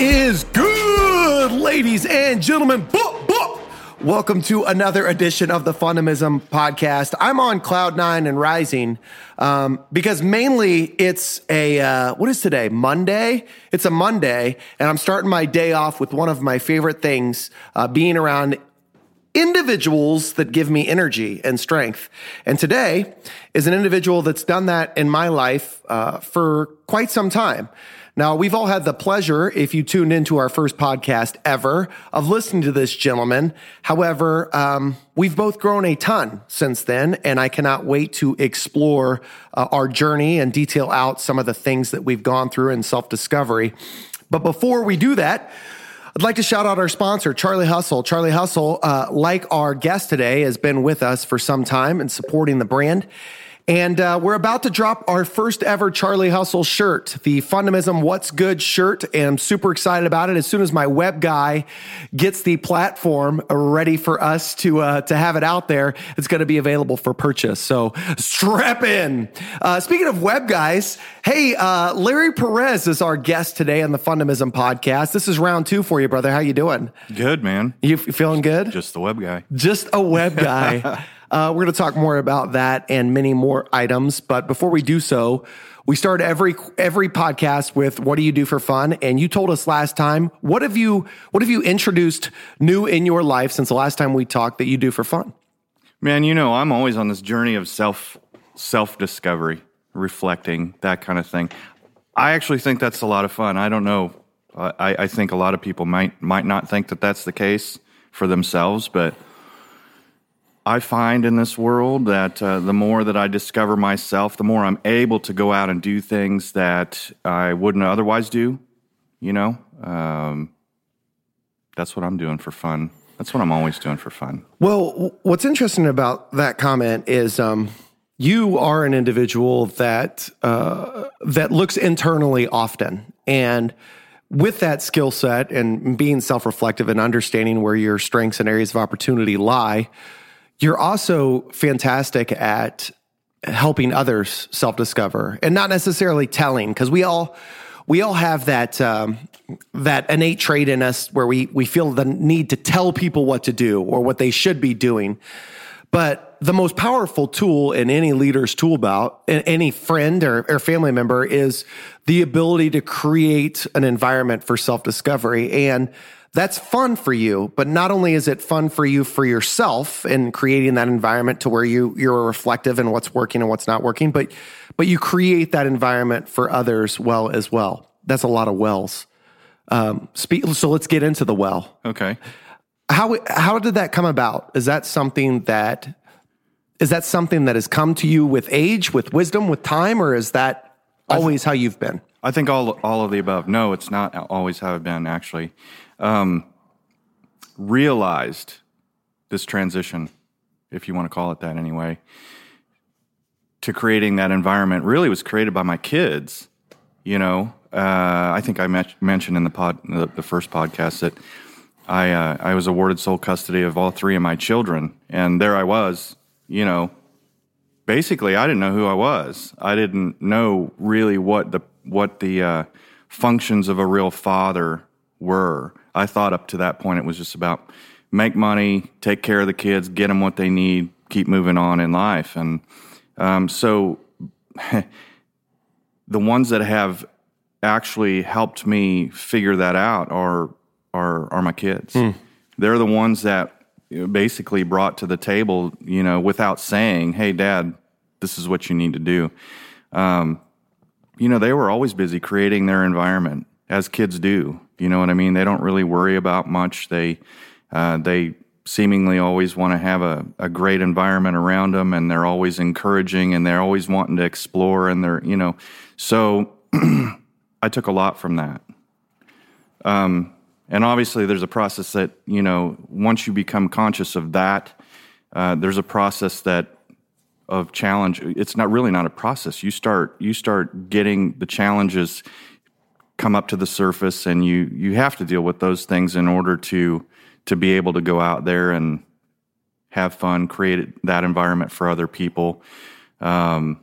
is good, ladies and gentlemen? Boop, boop. Welcome to another edition of the Fundamism podcast. I'm on cloud nine and rising um, because mainly it's a uh, what is today? Monday. It's a Monday, and I'm starting my day off with one of my favorite things: uh, being around individuals that give me energy and strength. And today is an individual that's done that in my life uh, for quite some time. Now, we've all had the pleasure, if you tuned into our first podcast ever, of listening to this gentleman. However, um, we've both grown a ton since then, and I cannot wait to explore uh, our journey and detail out some of the things that we've gone through in self discovery. But before we do that, I'd like to shout out our sponsor, Charlie Hustle. Charlie Hustle, uh, like our guest today, has been with us for some time and supporting the brand. And uh, we're about to drop our first ever Charlie Hustle shirt, the Fundamism What's Good shirt. And I'm super excited about it. As soon as my web guy gets the platform ready for us to uh, to have it out there, it's going to be available for purchase. So strap in. Uh, speaking of web guys, hey, uh, Larry Perez is our guest today on the Fundamism podcast. This is round two for you, brother. How you doing? Good, man. You feeling good? Just the web guy. Just a web guy. Uh, we're going to talk more about that and many more items. But before we do so, we start every every podcast with "What do you do for fun?" And you told us last time what have you what have you introduced new in your life since the last time we talked that you do for fun? Man, you know I'm always on this journey of self self discovery, reflecting that kind of thing. I actually think that's a lot of fun. I don't know. I, I think a lot of people might might not think that that's the case for themselves, but I find in this world that uh, the more that I discover myself, the more I'm able to go out and do things that I wouldn't otherwise do. You know, um, that's what I'm doing for fun. That's what I'm always doing for fun. Well, what's interesting about that comment is um, you are an individual that uh, that looks internally often, and with that skill set and being self reflective and understanding where your strengths and areas of opportunity lie you're also fantastic at helping others self discover and not necessarily telling because we all we all have that um, that innate trait in us where we we feel the need to tell people what to do or what they should be doing. But the most powerful tool in any leader's tool belt, in any friend or, or family member, is the ability to create an environment for self discovery and that's fun for you but not only is it fun for you for yourself and creating that environment to where you you're reflective in what's working and what's not working but but you create that environment for others well as well. That's a lot of wells. Um, speak, so let's get into the well. Okay. How how did that come about? Is that something that is that something that has come to you with age with wisdom with time or is that always th- how you've been? I think all all of the above. No it's not always how i've been actually um, realized this transition, if you want to call it that anyway, to creating that environment really was created by my kids. You know, uh, I think I met- mentioned in the pod, the, the first podcast that I uh, I was awarded sole custody of all three of my children, and there I was. You know, basically, I didn't know who I was. I didn't know really what the what the uh, functions of a real father were. I thought up to that point it was just about make money, take care of the kids, get them what they need, keep moving on in life. And um, so the ones that have actually helped me figure that out are are are my kids. Mm. They're the ones that basically brought to the table, you know, without saying, "Hey, Dad, this is what you need to do." Um, you know, they were always busy creating their environment, as kids do. You know what I mean? They don't really worry about much. They uh, they seemingly always want to have a, a great environment around them, and they're always encouraging, and they're always wanting to explore, and they're you know. So I took a lot from that. Um, and obviously, there's a process that you know once you become conscious of that, uh, there's a process that of challenge. It's not really not a process. You start you start getting the challenges come up to the surface, and you you have to deal with those things in order to to be able to go out there and have fun, create that environment for other people. Um,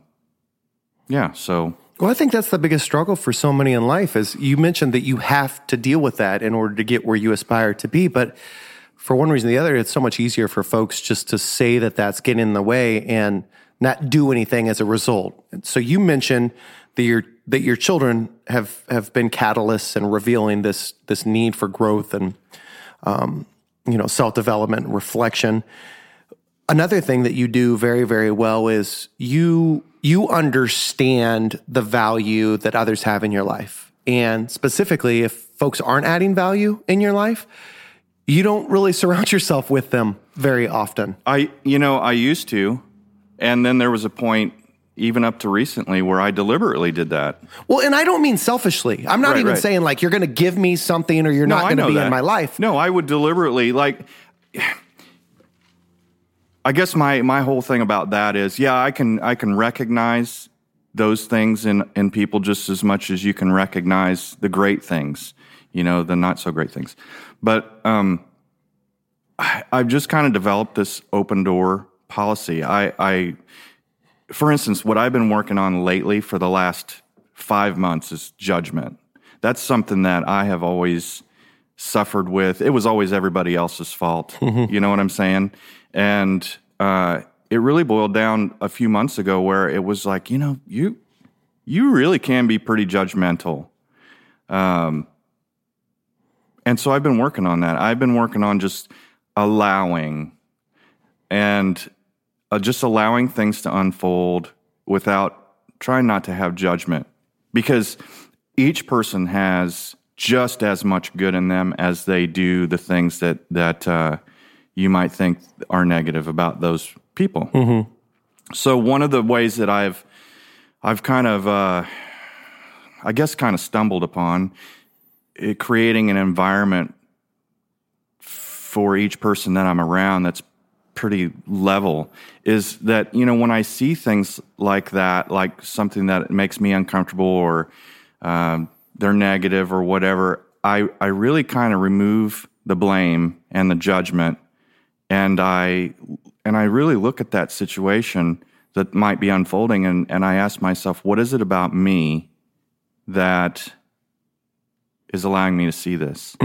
yeah, so Well, I think that's the biggest struggle for so many in life is you mentioned that you have to deal with that in order to get where you aspire to be. But for one reason or the other, it's so much easier for folks just to say that that's getting in the way and not do anything as a result. So you mentioned that your that your children have have been catalysts in revealing this this need for growth and um, you know self development, and reflection. Another thing that you do very very well is you you understand the value that others have in your life, and specifically if folks aren't adding value in your life, you don't really surround yourself with them very often. I, you know, I used to, and then there was a point, even up to recently, where I deliberately did that. Well, and I don't mean selfishly. I'm not Right, even right. saying like you're going to give me something or you're not going to be that. in my life. No, I would deliberately like. I guess my my whole thing about that is, yeah, I can I can recognize those things in in people just as much as you can recognize the great things, you know, the not so great things. But um, I, I've just kind of developed this open door policy. I, I, for instance, what I've been working on lately for the last five months is judgment. That's something that I have always suffered with. It was always everybody else's fault. You know what I'm saying? And uh, it really boiled down a few months ago where it was like, you know, you you really can be pretty judgmental. Um, and so I've been working on that. I've been working on just allowing and uh, just allowing things to unfold without trying not to have judgment because each person has just as much good in them as they do the things that that uh, you might think are negative about those people. So one of the ways that I've I've kind of uh, I guess kind of stumbled upon it, creating an environment for each person that I'm around that's pretty level is that you know when I see things like that, like something that makes me uncomfortable or um, they're negative or whatever, I I really kind of remove the blame and the judgment, and I and I really look at that situation that might be unfolding, and and I ask myself, what is it about me that is allowing me to see this?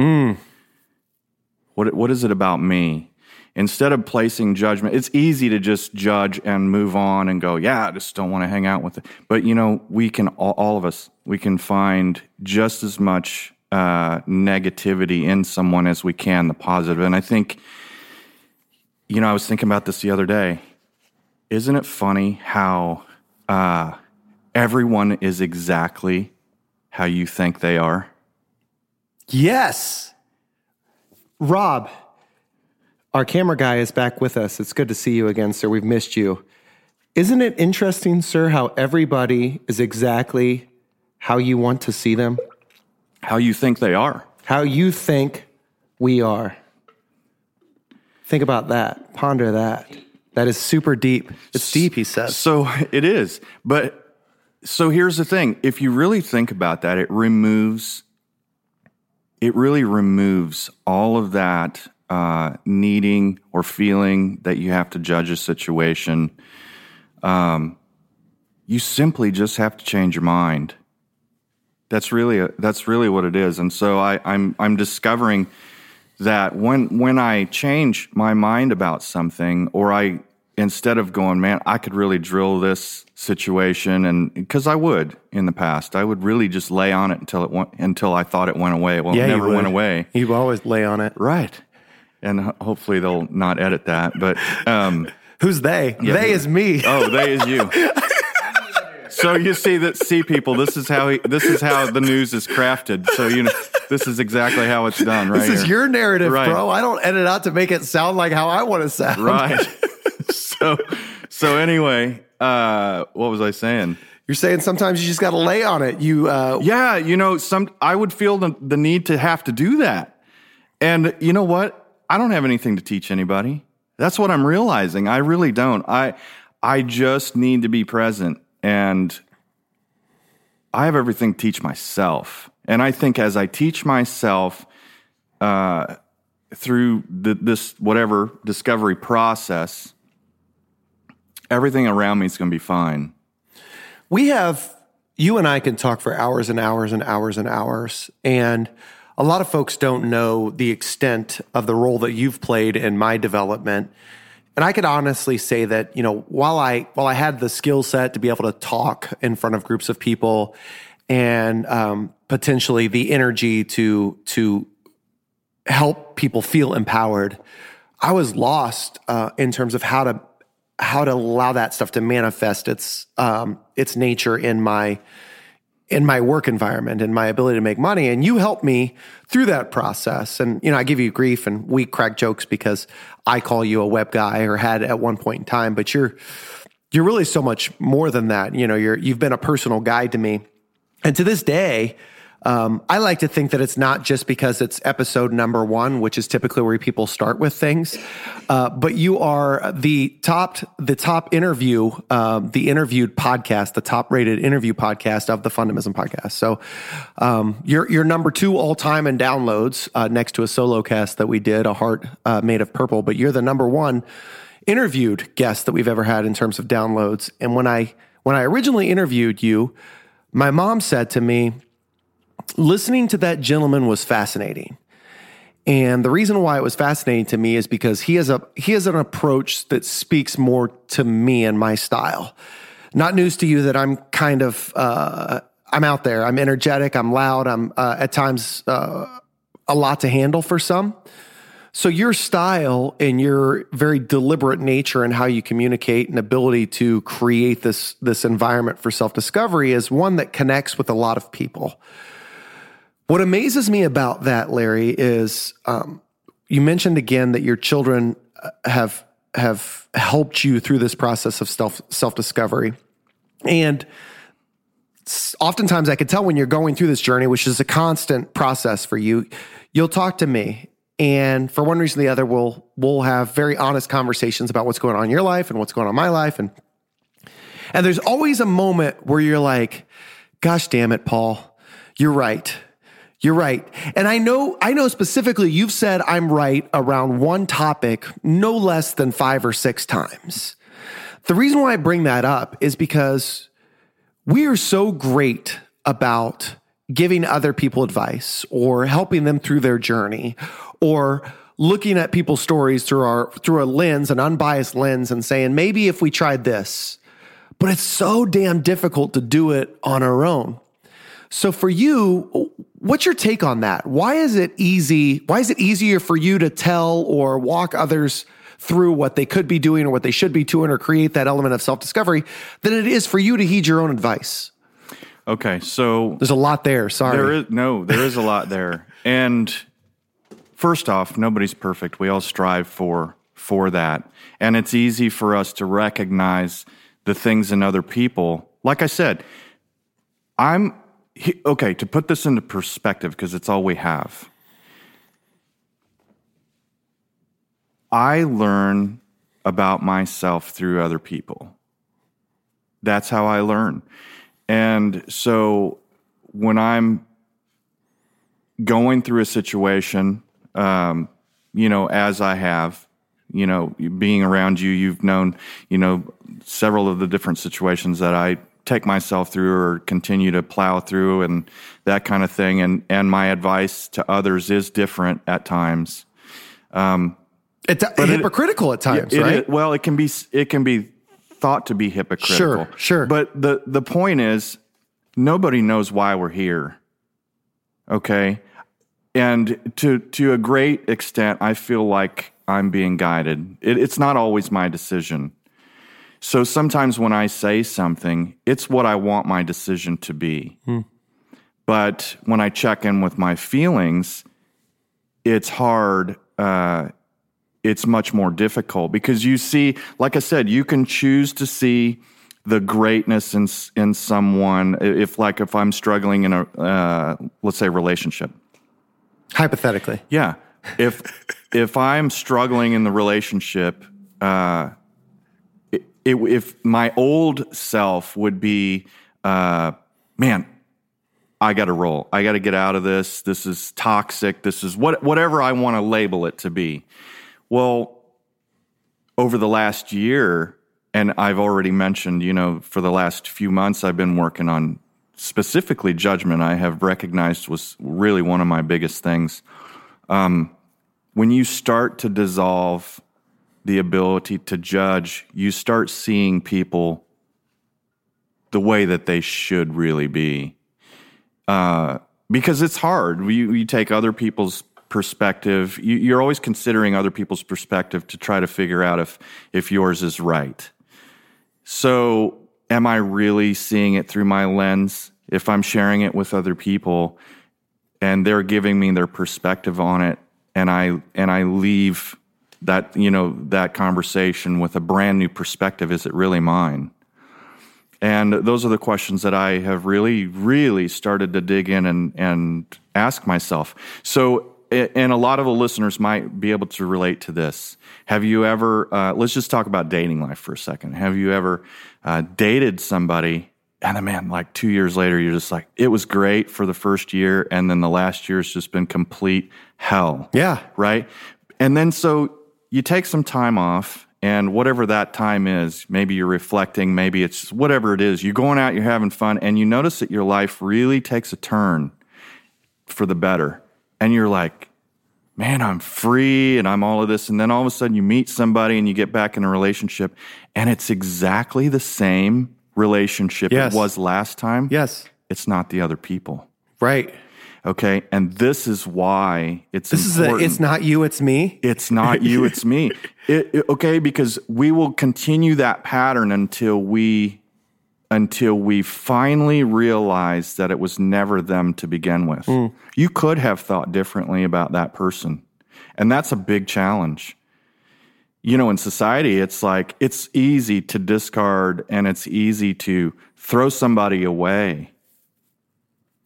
What what is it about me? Instead of placing judgment, it's easy to just judge and move on and go, yeah, I just don't want to hang out with it. But you know, we can all, all of us we can find just as much uh, negativity in someone as we can the positive. And I think, you know, I was thinking about this the other day. Isn't it funny how uh, everyone is exactly how you think they are? Yes. Rob, our camera guy is back with us. It's good to see you again, sir. We've missed you. Isn't it interesting, sir, how everybody is exactly how you want to see them? How you think they are? How you think we are. Think about that. Ponder that. That is super deep. It's deep, he says. So it is. But so here's the thing if you really think about that, it removes, it really removes all of that uh, needing or feeling that you have to judge a situation. Um, you simply just have to change your mind. That's really that's really what it is. And so I, I'm I'm discovering that when when I change my mind about something, or I instead of going, man, I could really drill this situation, and because I would in the past, I would really just lay on it until it went, until I thought it went away. Well, it never went away, You always lay on it. right? And hopefully they'll not edit that. But um, Who's they? they who- is me. oh, they is you. So you see that see people. This is how he, this is how the news is crafted. So you know this is exactly how it's done, right? This is here. your narrative, Right. bro. I don't edit out to make it sound like how I want to sound. right. so so anyway, uh, what was I saying? You're saying sometimes you just got to lay on it. You, uh, Yeah, you know, some I would feel the, the need to have to do that. And you know what? I don't have anything to teach anybody. That's what I'm realizing. I really don't. I I just need to be present and I have everything to teach myself. And I think as I teach myself uh, through the, this whatever discovery process, everything around me is going to be fine. we have you and I can talk for hours and hours and hours and hours. And a lot of folks don't know the extent of the role that you've played in my development. And I could honestly say that, you know, while I while I had the skill set to be able to talk in front of groups of people and um, potentially the energy to to help people feel empowered, I was lost uh, in terms of how to how to allow that stuff to manifest its um, its nature in my in my work environment and my ability to make money. And you helped me through that process. And you know, I give you grief and we crack jokes because I call you a web guy or had at one point in time, but you're you're really so much more than that. You know, you're you've been a personal guide to me. And to this day, um, I like to think that it's not just because it's episode number one, which is typically where people start with things, uh, but you are the top, the top interview, uh, the interviewed podcast, the top rated interview podcast of the Fundamism podcast. So um, you're you're number two all time in downloads, uh, next to a solo cast that we did, a heart uh, made of purple. But you're the number one interviewed guest that we've ever had in terms of downloads. And when I when I originally interviewed you, my mom said to me listening to that gentleman was fascinating. And the reason why it was fascinating to me is because he has a he has an approach that speaks more to me and my style. Not news to you that I'm kind of uh, I'm out there. I'm energetic. I'm loud. I'm uh, at times uh, a lot to handle for some. So your style and your very deliberate nature and how you communicate and ability to create this this environment for self discovery is one that connects with a lot of people. What amazes me about that, Larry, is um, you mentioned again that your children uh, have have helped you through this process of self self discovery, and oftentimes I could tell when you're going through this journey, which is a constant process for you. You'll talk to me, and for one reason or the other, we'll we'll have very honest conversations about what's going on in your life and what's going on in my life, and and there's always a moment where you're like, "Gosh, damn it, Paul, you're right." You're right. And I know, I know specifically you've said I'm right around one topic no less than five or six times. The reason why I bring that up is because we are so great about giving other people advice or helping them through their journey or looking at people's stories through our through a lens an unbiased lens and saying maybe if we tried this but it's so damn difficult to do it on our own so for you, what's your take on that? Why is it easy? Why is it easier for you to tell or walk others through what they could be doing or what they should be doing or create that element of self-discovery than it is for you to heed your own advice? Okay, so there's a lot there. Sorry. There is no, there is a lot there. And first off, nobody's perfect. We all strive for for that. And it's easy for us to recognize the things in other people. Like I said, I'm he, okay, to put this into perspective, because it's all we have, I learn about myself through other people. That's how I learn. And so when I'm going through a situation, um, you know, as I have, you know, being around you, you've known, you know, several of the different situations that I take myself through or continue to plow through and that kind of thing. And, and my advice to others is different at times. Um, it's hypocritical it, at times, it, right? It, well, it can be, it can be thought to be hypocritical. Sure, sure. But the, the point is nobody knows why we're here. Okay. And to, to a great extent, I feel like I'm being guided. It, it's not always my decision. So sometimes when I say something, it's what I want my decision to be. Hmm. But when I check in with my feelings, it's hard. Uh, it's much more difficult because you see, like I said, you can choose to see the greatness in in someone. If like if I'm struggling in a uh, let's say relationship, hypothetically, yeah. If if I'm struggling in the relationship, uh, it, if my old self would be, uh, man, I got to roll. I got to get out of this. This is toxic. This is what whatever I want to label it to be. Well, over the last year, and I've already mentioned, you know, for the last few months, I've been working on specifically judgment, I have recognized was really one of my biggest things. Um, when you start to dissolve the ability to judge, you start seeing people the way that they should really be. Uh, because it's hard. You, you take other people's perspective. You, you're always considering other people's perspective to try to figure out if if yours is right. So, am I really seeing it through my lens? If I'm sharing it with other people, and they're giving me their perspective on it, and I and I leave that you know that conversation with a brand new perspective, is it really mine? And those are the questions that I have really, really started to dig in and, and ask myself. So, and a lot of the listeners might be able to relate to this. Have you ever, uh, let's just talk about dating life for a second. Have you ever uh, dated somebody and then, man, like two years later, you're just like, it was great for the first year. And then the last year has just been complete hell. Yeah. Right. And then so you take some time off and whatever that time is, maybe you're reflecting, maybe it's whatever it is, you're going out, you're having fun, and you notice that your life really takes a turn for the better. And you're like, man, I'm free and I'm all of this. And then all of a sudden you meet somebody and you get back in a relationship, and it's exactly the same relationship Yes. it was last time. Yes. It's not the other people. Right. Okay. And this is why it's This is a, important. it's not you, it's me. It's not you, it's me. It, it- okay, because we will continue that pattern until we until we finally realize that it was never them to begin with. Hmm. You could have thought differently about that person. And that's a big challenge. You know, in society, it's like it's easy to discard and it's easy to throw somebody away.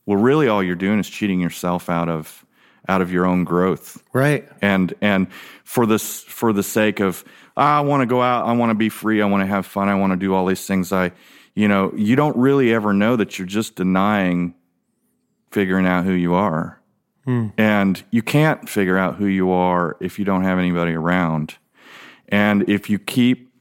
Well, really all you're doing is cheating yourself out of out of your own growth Right. and and for this for the sake of "Ah, I want to go out, I want to be free, I want to have fun, I want to do all these things. I, you know, you don't really ever know that you're just denying figuring out who you are, and you can't figure out who you are if you don't have anybody around, and if you keep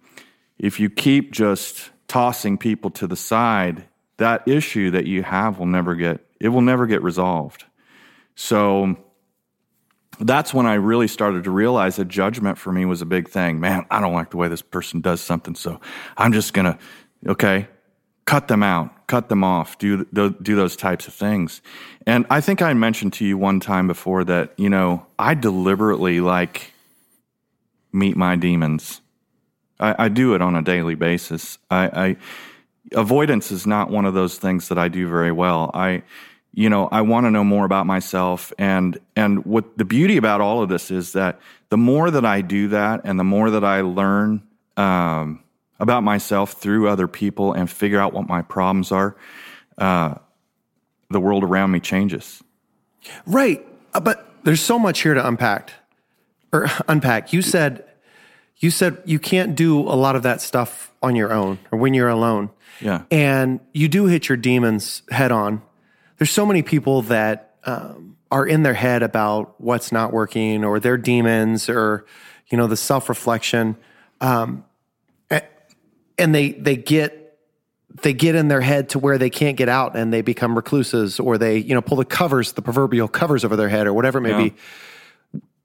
if you keep just tossing people to the side, that issue that you have will never get it will never get resolved. So that's when I really started to realize that judgment for me was a big thing. Man, I don't like the way this person does something, so I'm just gonna, okay, cut them out, cut them off, do do, do those types of things. And I think I mentioned to you one time before that you know I deliberately like meet my demons. I, I do it on a daily basis. I, I avoidance is not one of those things that I do very well. I, you know, I want to know more about myself, and and what the beauty about all of this is that the more that I do that, and the more that I learn um, about myself through other people, and figure out what my problems are, uh, the world around me changes. Right. Uh, But there's so much here to unpack. Or unpack. You said you said you can't do a lot of that stuff on your own or when you're alone. Yeah. And you do hit your demons head on. There's so many people that um, are in their head about what's not working or their demons or you know the self-reflection um, and they they get they get in their head to where they can't get out and they become recluses or they you know pull the covers the proverbial covers over their head or whatever it may Yeah. be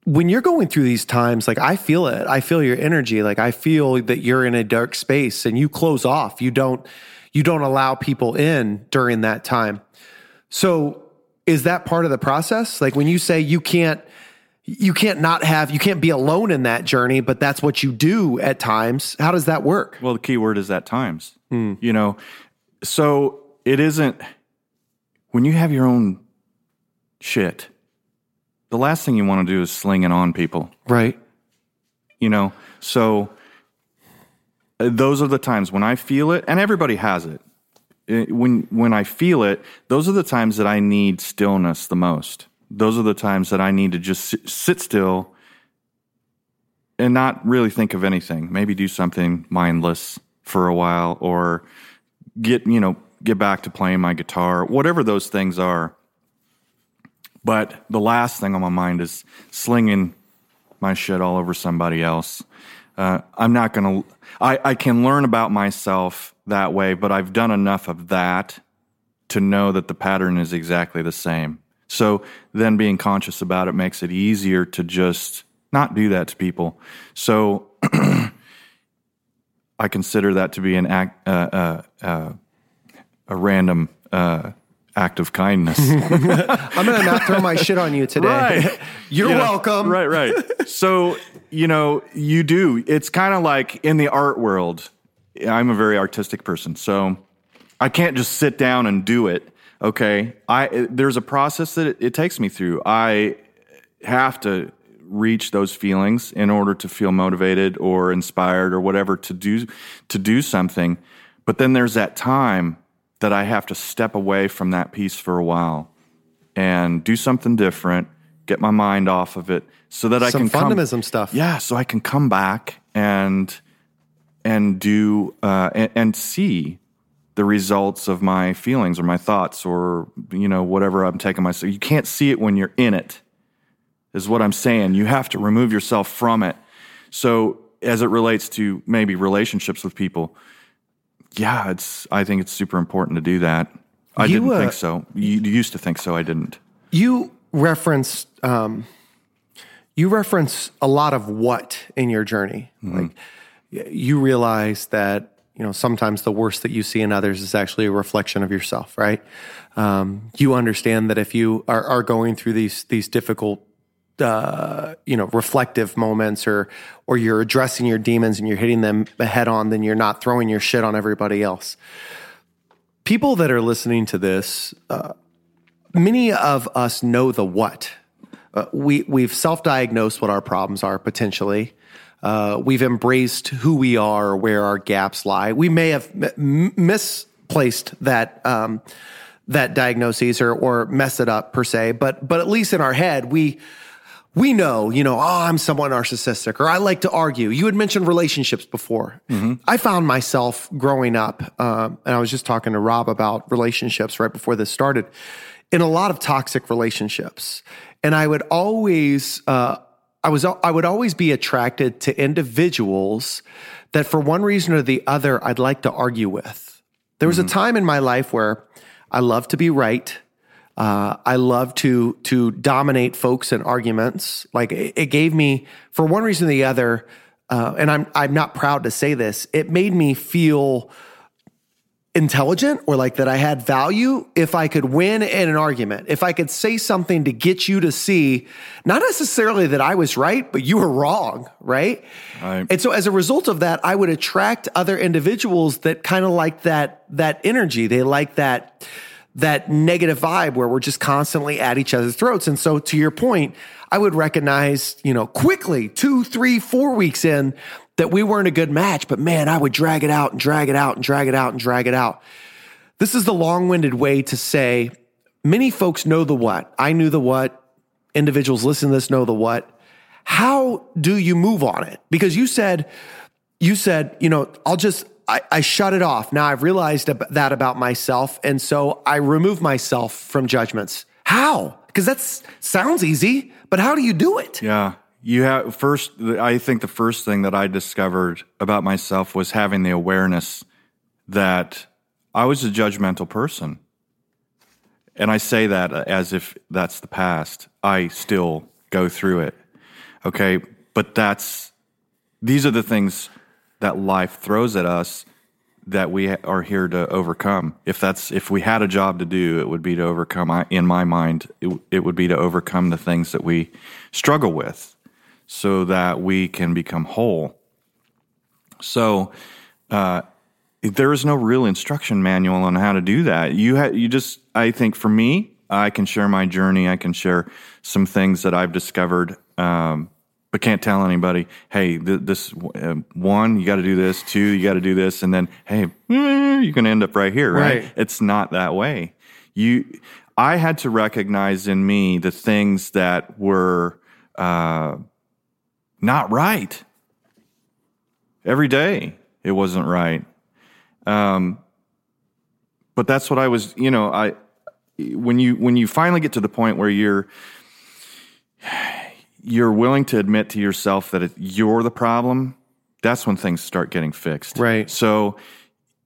when you're going through these times like i feel it. I feel your energy. Like i feel that you're in a dark space and you close off. You don't you don't allow people in during that time. So is that part of the process? Like when you say you can't you can't not have you can't be alone in that journey but that's what you do at times how does that work? Well, the key word is at times. Hmm. You know, so it isn't when you have your own shit. The last thing you want to do is sling it on people. right You know, so uh, those are the times when I feel it, and everybody has it. Uh, When when I feel it, those are the times that I need stillness the most. Those are the times that I need to just sit, sit still and not really think of anything. Maybe do something mindless for a while, or get you know get back to playing my guitar, whatever those things are. But the last thing on my mind is slinging my shit all over somebody else. Uh, I'm not going to, I can learn about myself that way, but I've done enough of that to know that the pattern is exactly the same. So then being conscious about it makes it easier to just not do that to people. So I consider that to be an act, uh, uh, uh, a random uh, act of kindness. I'm going to not throw my shit on you today. Right. You're You know, welcome. Right, right. so, you know, you do. It's kind of like in the art world. I'm a very artistic person. So I can't just sit down and do it. Okay. I there's a process that it, it takes me through. I have to reach those feelings in order to feel motivated or inspired or whatever to do to do something. But then there's that time that I have to step away from that piece for a while and do something different, get my mind off of it so that I Some can come- fundamentalism stuff. yeah, so I can come back and and do uh, and, and see the results of my feelings or my thoughts or you know whatever I'm taking myself. You can't see it when you're in it. Is what I'm saying. You have to remove yourself from it. So as it relates to maybe relationships with people, yeah, it's. I think it's super important to do that. I You, didn't uh, think so. You, you used to think so. I didn't. You referenced um, you reference a lot of what in your journey. Like you realize that you know sometimes the worst that you see in others is actually a reflection of yourself, right? Um, you understand that if you are, are going through these these difficult uh, you know reflective moments or or you're addressing your demons and you're hitting them head on then you're not throwing your shit on everybody else. People that are listening to this uh, many of us know the what. Uh, we we've self-diagnosed what our problems are potentially. Uh, we've embraced who we are or where our gaps lie. We may have m- misplaced that um, that diagnosis or or mess it up per se but but at least in our head we we know, you know, oh, I'm somewhat narcissistic, or I like to argue. You had mentioned relationships before. I found myself growing up, um, and I was just talking to Rob about relationships right before this started, in a lot of toxic relationships, and I would always, uh, I was, I would always be attracted to individuals that, for one reason or the other, I'd like to argue with. There was a time in my life where I loved to be right. Uh, I love to to dominate folks in arguments. Like it, it gave me, for one reason or the other, uh, and I'm I'm not proud to say this. It made me feel intelligent or like that I had value if I could win in an argument. If I could say something to get you to see, not necessarily that I was right, but you were wrong, right? Right. And so as a result of that, I would attract other individuals that kind of like that that energy. They like that that negative vibe where we're just constantly at each other's throats. And so to your point, I would recognize, you know, quickly, two, three, four weeks in, that we weren't a good match, but man, I would drag it out and drag it out and drag it out and drag it out. This is the long winded way to say many folks know the what. I knew the what. Individuals listening to this know the what. How do you move on it? Because you said, you said, you know, I'll just, I, I shut it off. Now I've realized that about myself. And so I remove myself from judgments. How? Because that sounds easy, but how do you do it? Yeah. You have first, I think the first thing that I discovered about myself was having the awareness that I was a judgmental person. And I say that uh, as if that's the past. I still go through it. Okay. But that's, these are the things that life throws at us that we are here to overcome. If that's if we had a job to do, it would be to overcome. I, in my mind, it, it would be to overcome the things that we struggle with, so that we can become whole. So, uh, there is no real instruction manual on how to do that. You ha- you just I think for me, I can share my journey. I can share some things that I've discovered. Um, but can't tell anybody, hey, th- this uh, one, you got to do this, two, you got to do this, and then, hey, you're going to end up right here, right? Right. It's not that way. You, I had to recognize in me the things that were uh, not right. Every day, it wasn't right. Um, but that's what I was, you know, I when you when you finally get to the point where you're you're willing to admit to yourself that you're the problem, that's when things start getting fixed. Right. So,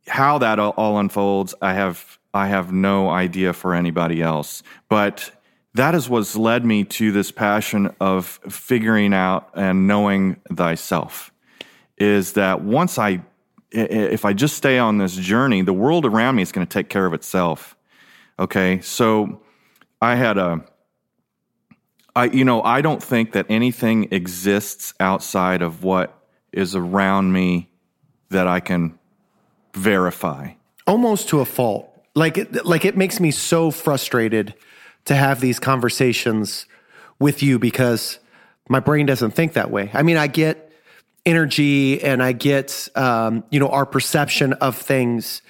how that all, all unfolds, I have I have no idea for anybody else. But that is what's led me to this passion of figuring out and knowing thyself. Is that once I, if I just stay on this journey, the world around me is going to take care of itself. Okay. So I had a, I, you know, I don't think that anything exists outside of what is around me that I can verify. Almost to a fault. Like it, like it makes me so frustrated to have these conversations with you because my brain doesn't think that way. I mean, I get energy and I get, um, you know, our perception of things.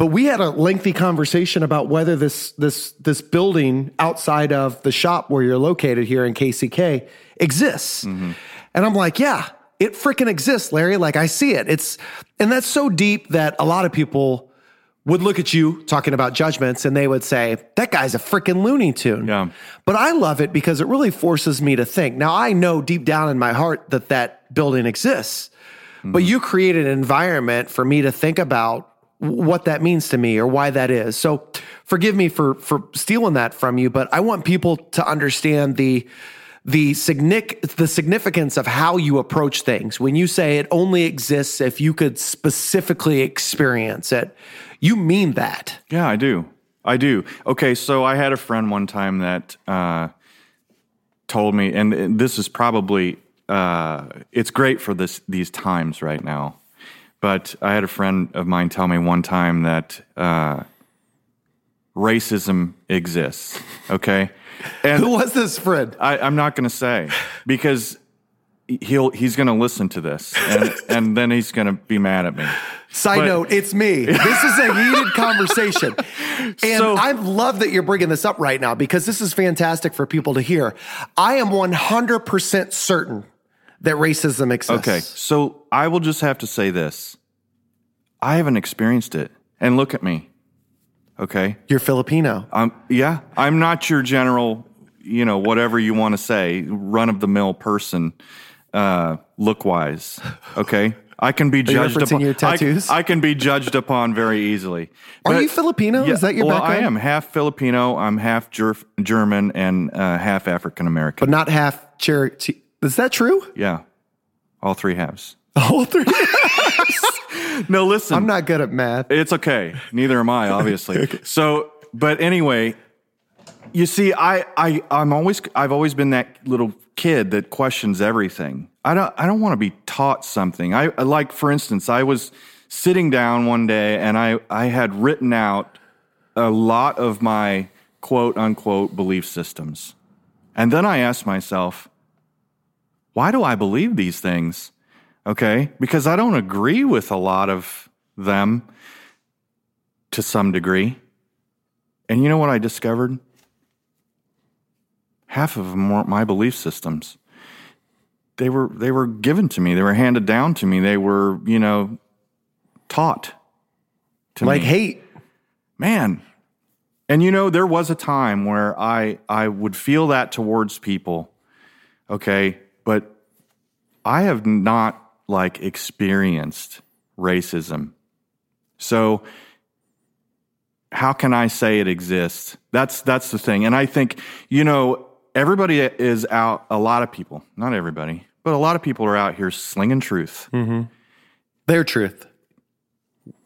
But we had a lengthy conversation about whether this this this building outside of the shop where you're located here in KCK exists. Mm-hmm. And I'm like, yeah, it freaking exists, Larry. Like I see it. It's and that's so deep that a lot of people would look at you talking about judgments and they would say, that guy's a freaking Looney Tune. Yeah. But I love it because it really forces me to think. Now, I know deep down in my heart that that building exists, mm-hmm. but you created an environment for me to think about what that means to me or why that is. So forgive me for, for stealing that from you, but I want people to understand the, the signic- the significance of how you approach things. When you say it only exists if you could specifically experience it, you mean that. Yeah, I do. I do. Okay, so I had a friend one time that uh, told me, and this is probably uh, it's great for this these times right now. But I had a friend of mine tell me one time that uh, racism exists. Okay, and who was this friend? I, I'm not going to say because he'll he's going to listen to this, and, and then he's going to be mad at me. Side but, note, it's me. This is a heated conversation. And so, I love that you're bringing this up right now because this is fantastic for people to hear. I am 100% certain that racism exists. Okay. So I will just have to say this I haven't experienced it. And look at me. Okay. You're Filipino. Um, yeah. I'm not your general, you know, whatever you want to say, run of the mill person, uh, look wise. Okay. I can be judged upon. Your tattoos? I, I, can be judged upon very easily. But, Are you Filipino? Yeah, Is that your well, background? I am half Filipino. I'm half Ger- German and uh, half African American. But not half Cherokee. Is that true? Yeah, all three halves. All three. no, listen. I'm not good at math. It's okay. Neither am I, obviously. okay. So, but anyway, you see, I, I, I'm always, I've always been that little kid that questions everything. I don't I don't want to be taught something. I like for instance, I was sitting down one day and I I had written out a lot of my quote unquote belief systems. And then I asked myself, why do I believe these things? Okay? Because I don't agree with a lot of them to some degree. And you know what I discovered? Half of them weren't my belief systems they were they were given to me. They were handed down to me. They were, you know, taught to me. like me. hate. Man. And you know, there was a time where I I would feel that towards people. Okay? But I have not like experienced racism. So how can I say it exists? That's that's the thing. And I think, you know, everybody is out a lot of people, not everybody, but a lot of people are out here slinging truth. Mm-hmm. Their truth.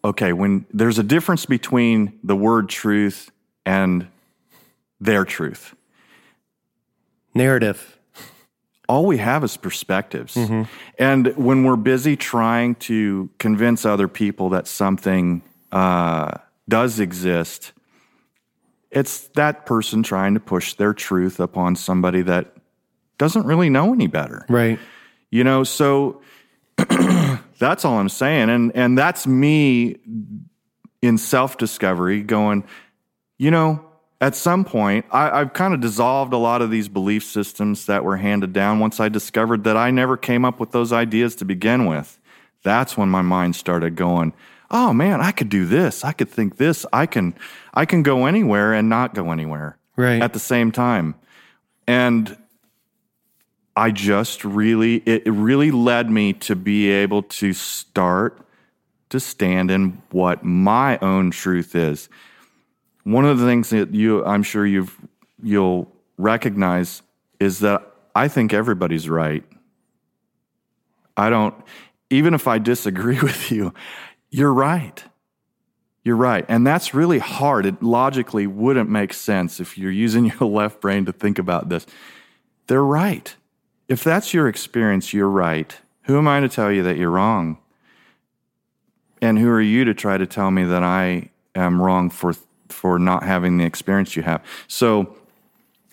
Okay, when there's a difference between the word truth and their truth. Narrative. All we have is perspectives. Mm-hmm. And when we're busy trying to convince other people that something uh, does exist, it's that person trying to push their truth upon somebody that doesn't really know any better. Right. You know, so that's all I'm saying. And and that's me in self-discovery going, you know, at some point, I, have kind of dissolved a lot of these belief systems that were handed down once I discovered that I never came up with those ideas to begin with. That's when my mind started going, oh man, I could do this. I could think this. I can I can go anywhere and not go anywhere. Right. At the same time. And I just really, it really led me to be able to start to stand in what my own truth is. One of the things that you, I'm sure you've, you'll recognize is that I think everybody's right. I don't, even if I disagree with you, you're right. You're right. And that's really hard. It logically wouldn't make sense if you're using your left brain to think about this. They're right. If that's your experience, you're right. Who am I to tell you that you're wrong? And who are you to try to tell me that I am wrong for for not having the experience you have? So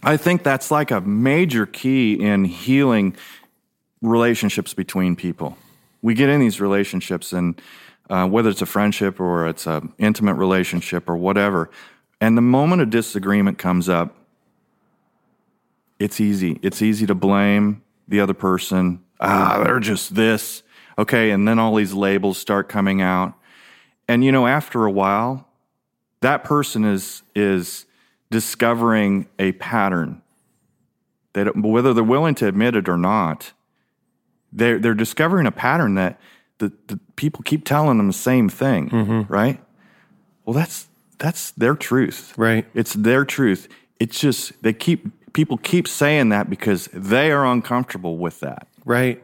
I think that's like a major key in healing relationships between people. We get in these relationships and uh, whether it's a friendship or it's an intimate relationship or whatever. And the moment a disagreement comes up, it's easy. It's easy to blame the other person. Ah, they're just this. Okay. And then all these labels start coming out. And, you know, after a while, that person is, is discovering a pattern that whether they're willing to admit it or not, they're, they're discovering a pattern that the, the people keep telling them the same thing, mm-hmm. right? Well, that's that's their truth, right? It's their truth. It's just they keep people keep saying that because they are uncomfortable with that, right?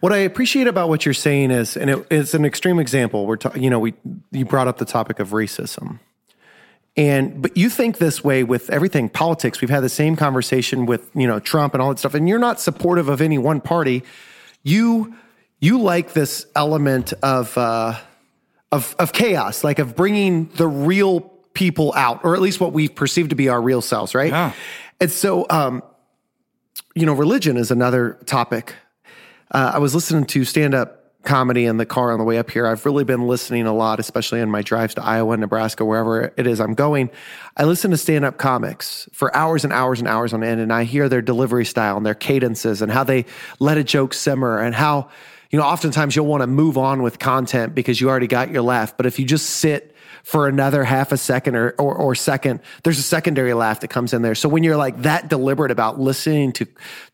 What I appreciate about what you're saying is, and it, it's an extreme example. We're talking, you know, we you brought up the topic of racism, and but you think this way with everything politics. We've had the same conversation with you know Trump and all that stuff, and you're not supportive of any one party. You you like this element of uh, of of chaos, like of bringing the real people out, or at least what we perceive to be our real selves, right? Yeah. And so, um, you know, religion is another topic. Uh, I was listening to stand up comedy in the car on the way up here. I've really been listening a lot, especially in my drives to Iowa, Nebraska, wherever it is I'm going. I listen to stand up comics for hours and hours and hours on end, and I hear their delivery style and their cadences and how they let a joke simmer and how you know, oftentimes you'll want to move on with content because you already got your laugh. But if you just sit for another half a second or, or, or, second, there's a secondary laugh that comes in there. So when you're like that deliberate about listening to,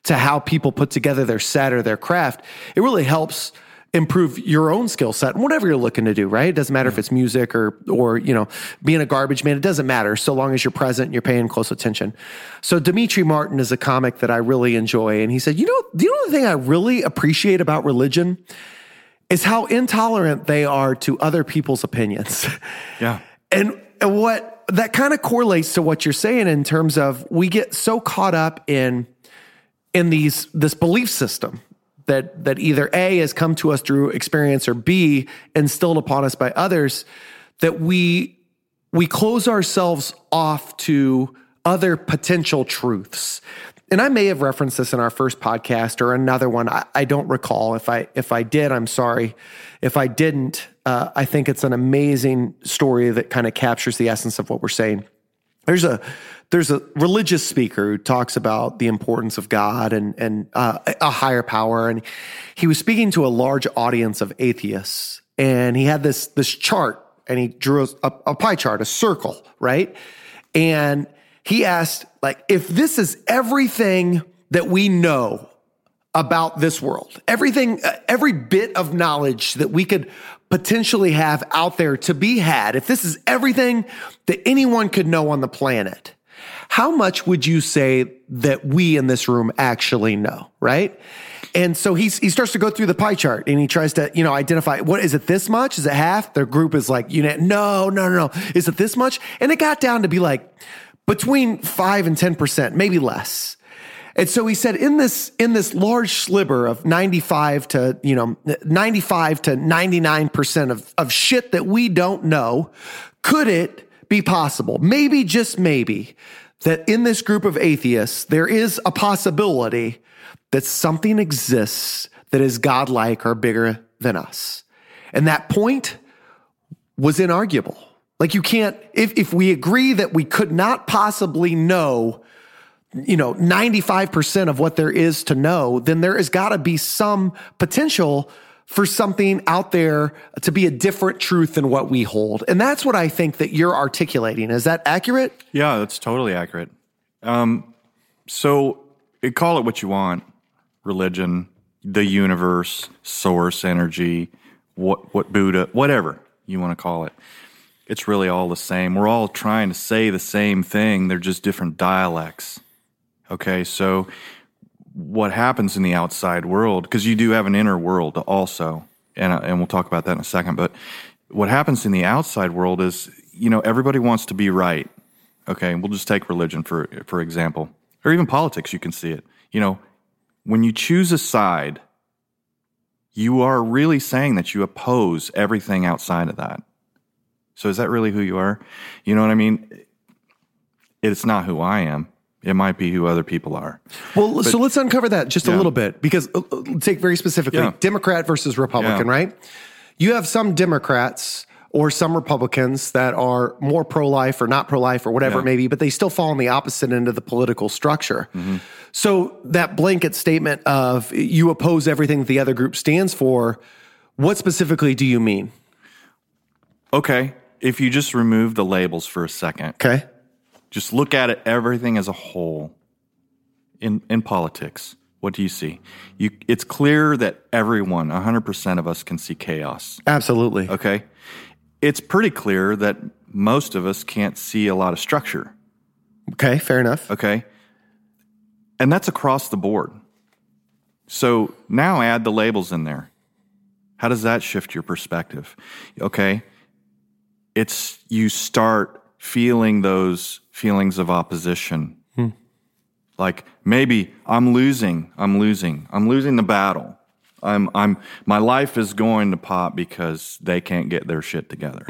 to how people put together their set or their craft, it really helps improve your own skill set and whatever you're looking to do, right? It doesn't matter if it's music or, or, you know, being a garbage man. It doesn't matter so long as you're present and you're paying close attention. So Demetri Martin is a comic that I really enjoy. And he said, you know, the only thing I really appreciate about religion is how intolerant they are to other people's opinions. Yeah. and, and what that kind of correlates to what you're saying in terms of we get so caught up in, in these this belief system that that either A has come to us through experience or B instilled upon us by others that we we close ourselves off to other potential truths. And I may have referenced this in our first podcast or another one. I, I don't recall. If I if I did, I'm sorry. If I didn't, uh, I think it's an amazing story that kind of captures the essence of what we're saying. There's a there's a religious speaker who talks about the importance of God and and uh, a higher power, and he was speaking to a large audience of atheists, and he had this this chart, and he drew a, a pie chart, a circle, right, and he asked like if this is everything that we know about this world. Everything, uh, every bit of knowledge that we could potentially have out there to be had, if this is everything that anyone could know on the planet, how much would you say that we in this room actually know, right? And so he's, he starts to go through the pie chart and he tries to, you know, identify what is it this much? Is it half? Their group is like, you know, no, no, no, no. Is it this much? And it got down to be like between five and 10%, maybe less. And so he said in this, in this large sliver of 95 to, you know, 95 to 99% of, of shit that we don't know, could it be possible? Maybe, just maybe, that in this group of atheists, there is a possibility that something exists that is godlike or bigger than us. And that point was inarguable. Like you can't, if, if we agree that we could not possibly know you know 95% of what there is to know then there has got to be some potential for something out there to be a different truth than what we hold. And that's what i think that you're articulating. Is that accurate? Yeah that's totally accurate. Um, so call it what you want. Religion the universe source energy what what buddha whatever you want to call it it's really all the same. We're all trying to say the same thing, they're just different dialects. Okay, so what happens in the outside world, because you do have an inner world also, and, and we'll talk about that in a second, but what happens in the outside world is, you know, everybody wants to be right. Okay, we'll just take religion for, for example, or even politics, you can see it. You know, when you choose a side, you are really saying that you oppose everything outside of that. So is that really who you are? You know what I mean? It's not who I am. It might be who other people are. Well, so let's uncover that just a little bit because uh, uh, take very specifically Yeah. Democrat versus Republican, Yeah. right? You have some Democrats or some Republicans that are more pro life or not pro life or whatever it may be, but they still fall on the opposite end of the political structure. Mm-hmm. So that blanket statement of you oppose everything that the other group stands for, what specifically do you mean? Okay, if you just remove the labels for a second, Okay. just look at it everything as a whole in in politics. What do you see? You it's clear that everyone, 100% of us can see chaos. Absolutely. Okay? It's pretty clear that most of us can't see a lot of structure. Okay. Fair enough. Okay. And that's across the board. So now add the labels in there. How does that shift your perspective? Okay. It's you start feeling those feelings of opposition. Like maybe I'm losing, I'm losing, I'm losing the battle. I'm, I'm, my life is going to pop because they can't get their shit together.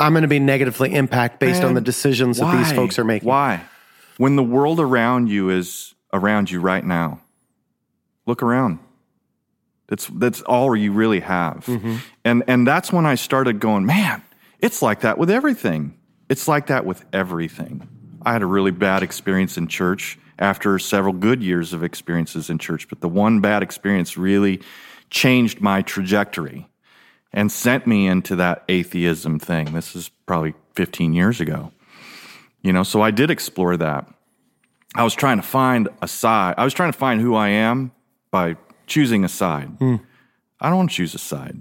I'm going to be negatively impacted based on the decisions that these folks are making. Why? When the world around you is around you right now, look around. That's that's all you really have. Mm-hmm. And and that's when I started going, man, it's like that with everything. It's like that with everything. I had a really bad experience in church after several good years of experiences in church, but the one bad experience really changed my trajectory and sent me into that atheism thing. This is probably 15 years ago. You know, so I did explore that. I was trying to find a side. I was trying to find who I am by choosing a side. Hmm. I don't want to choose a side.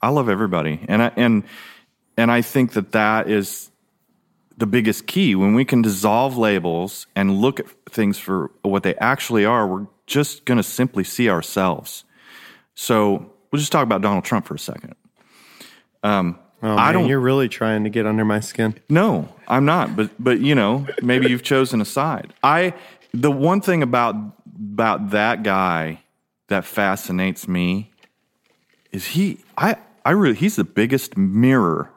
I love everybody, and I and and I think that that is the biggest key when we can dissolve labels and look at things for what they actually are. We're just going to simply see ourselves. So we'll just talk about Donald Trump for a second. Um, Oh, I man, don't You're really trying to get under my skin. no, I'm not. But but you know, maybe you've chosen a side. I the one thing about about that guy that fascinates me is he I I really he's the biggest mirror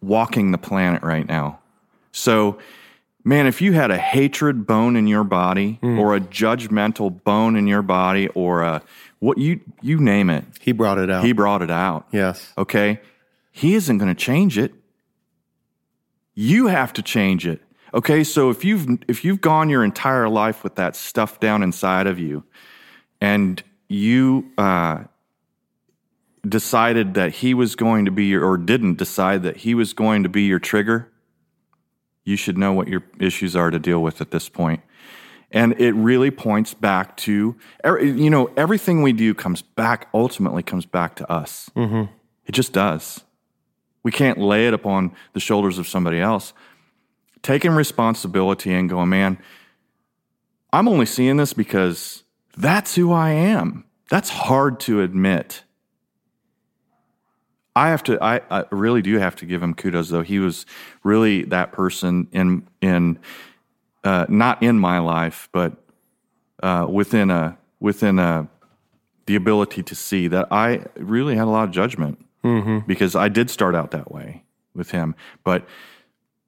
walking the planet right now. So man, if you had a hatred bone in your body or a judgmental bone in your body or a what you you name it, He brought it out. he brought it out. yes. Okay. He isn't going to change it. You have to change it. Okay. So if you've, if you've gone your entire life with that stuff down inside of you and you, uh, decided that he was going to be your, or didn't decide that he was going to be your trigger, you should know what your issues are to deal with at this point. And it really points back to, er- you know, everything we do comes back, ultimately comes back to us. It just does. We can't lay it upon the shoulders of somebody else. Taking responsibility and going, man, I'm only seeing this because that's who I am. That's hard to admit. I have to. I, I really do have to give him kudos, though. He was really that person in in uh, not in my life, but uh, within a within a the ability to see that I really had a lot of judgment because I did start out that way with him. But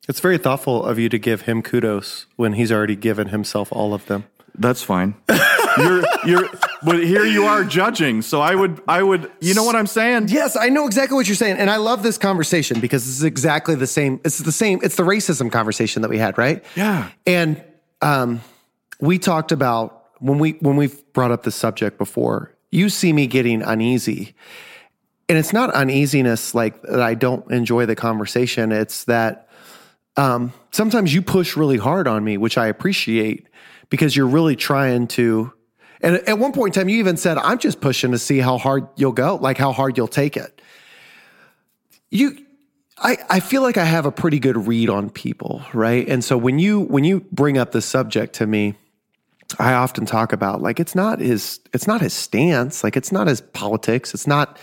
It's very thoughtful of you to give him kudos when he's already given himself all of them. that's fine. you're you're but here you are judging. So I would I would you know what I'm saying? Yes, I know exactly what you're saying. And I love this conversation because this is exactly the same. It's the same. It's the racism conversation that we had, right? Yeah. And um, we talked about when we when we've brought up this subject before. You see me getting uneasy, and it's not uneasiness like that. I don't enjoy the conversation. It's that um, sometimes you push really hard on me, which I appreciate because you're really trying to. And at one point in time, you even said, "I'm just pushing to see how hard you'll go, like how hard you'll take it." you I, I feel like I have a pretty good read on people, right? And so when you when you bring up the subject to me, I often talk about like it's not his it's not his stance, like it's not his politics, it's not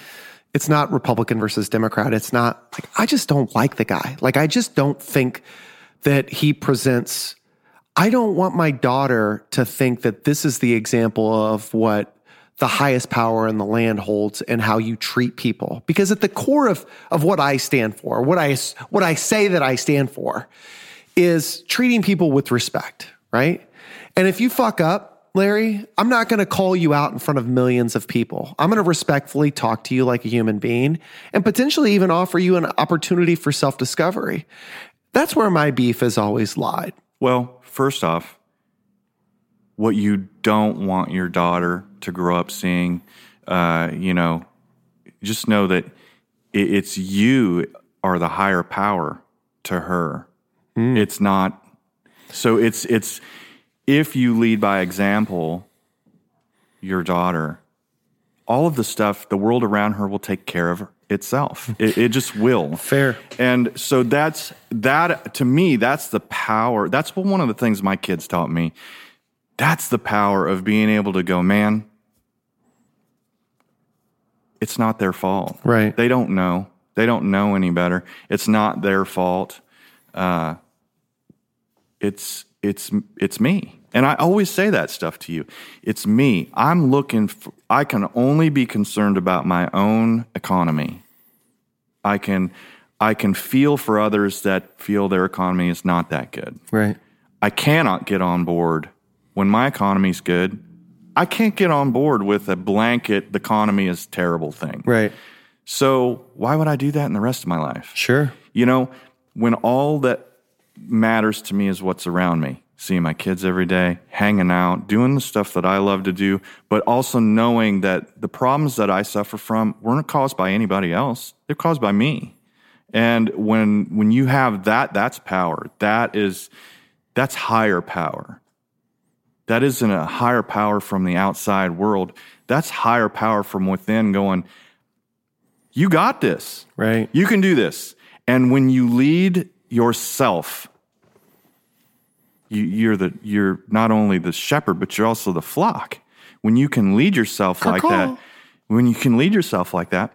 it's not Republican versus Democrat. It's not like I just don't like the guy. Like I just don't think that he presents I don't want my daughter to think that this is the example of what the highest power in the land holds and how you treat people. Because at the core of, of what I stand for, what I, what I say that I stand for is treating people with respect, right? And if you fuck up, Larry, I'm not going to call you out in front of millions of people. I'm going to respectfully talk to you like a human being and potentially even offer you an opportunity for self discovery. That's where my beef has always lied. Well, first off, what you don't want your daughter to grow up seeing. Uh, you know, just know that it's you are the higher power to her. Mm. It's not. So it's it's if you lead by example, your daughter, all of the stuff, the world around her will take care of itself. It, it, just will. Fair. And so that's that to me. That's the power. That's one of the things my kids taught me that's the power of being able to go, man, it's not their fault. Right. They don't know. They don't know any better. It's not their fault. Uh, it's it's it's me. And I always say that stuff to you. It's me. I'm looking for, I can only be concerned about my own economy. I can I can feel for others that feel their economy is not that good. Right. I cannot get on board when my economy's good, I can't get on board with a blanket, the economy is terrible thing. Right. So why would I do that in the rest of my life? Sure. You know, when all that matters to me is what's around me, seeing my kids every day, hanging out, doing the stuff that I love to do, but also knowing that the problems that I suffer from weren't caused by anybody else. They're caused by me. And when when you have that, that's power. That is that's higher power. That isn't a higher power from the outside world. That's higher power from within going, you got this. Right. You can do this. And when you lead yourself, you, are the you're not only the shepherd, but you're also the flock. When you can lead yourself oh, like that, when you can lead yourself like that,